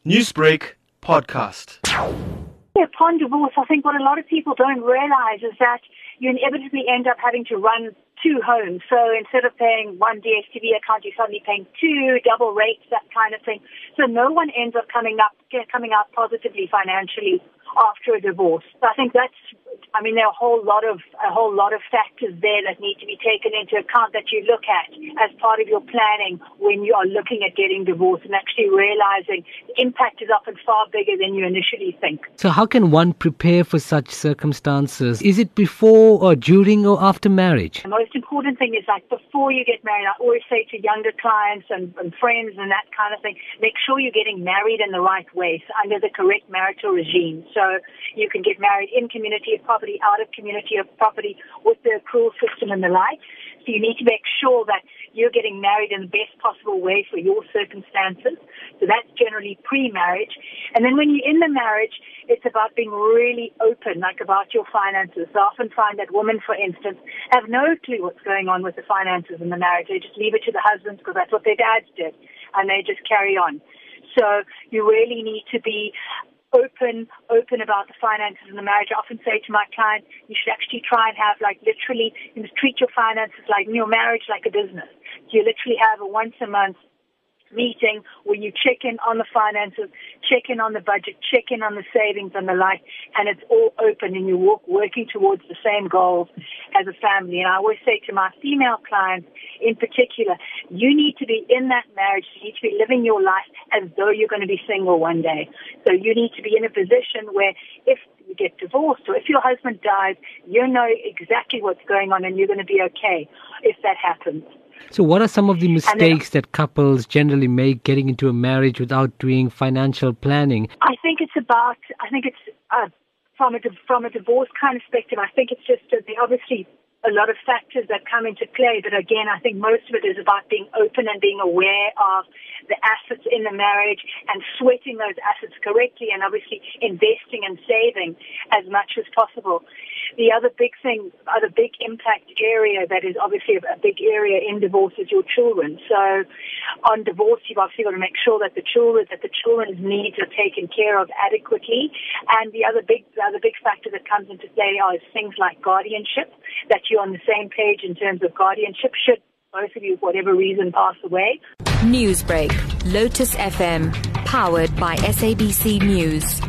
Newsbreak podcast. Upon divorce, I think what a lot of people don't realize is that you inevitably end up having to run two homes. So instead of paying one DSTV account, you're suddenly paying two, double rates, that kind of thing. So no one ends up coming up coming out positively financially after a divorce. So I think that's I mean, there are a whole lot of a whole lot of factors there that need to be taken into account that you look at as part of your planning when you are looking at getting divorced and actually realizing the impact is often far bigger than you initially think. So, how can one prepare for such circumstances? Is it before or during or after marriage? The most important thing is like before you get married. I always say to younger clients and, and friends and that kind of thing, make sure you're getting married in the right way, so under the correct marital regime. So you can get married in community of property, out of community of property with the accrual system and the like. So you need to make sure that you're getting married in the best possible way for your circumstances. So that's generally pre-marriage. And then when you're in the marriage, it's about being really open, like about your finances. So I often find that women, for instance, have no clue what's going on with the finances in the marriage. They just leave it to the husbands because that's what their dads did. And they just carry on. So you really need to be open, open about the finances in the marriage. I often say to my clients, you should actually try and have like literally, you must treat your finances like your marriage like a business. You literally have a once a month meeting where you check in on the finances, check in on the budget, check in on the savings and the like, and it's all open and you walk working towards the same goals as a family. And I always say to my female clients in particular, you need to be in that marriage, you need to be living your life as though you're going to be single one day. So you need to be in a position where if you get divorced or if your husband dies, you know exactly what's going on and you're going to be okay if that happens. So, what are some of the mistakes then, that couples generally make getting into a marriage without doing financial planning? I think it's about. I think it's uh, from a from a divorce kind of perspective. I think it's just uh, obviously a lot of factors that come into play. But again, I think most of it is about being open and being aware of the assets in the marriage and sweating those assets correctly and obviously investing and saving as much as possible. The other big thing, other big impact area that is obviously a big area in divorce is your children. So on divorce, you've obviously got to make sure that the children, that the children's needs are taken care of adequately. And the other big, the other big factor that comes into play are things like guardianship, that you're on the same page in terms of guardianship should both of you, for whatever reason, pass away. Newsbreak, Lotus FM, powered by SABC News.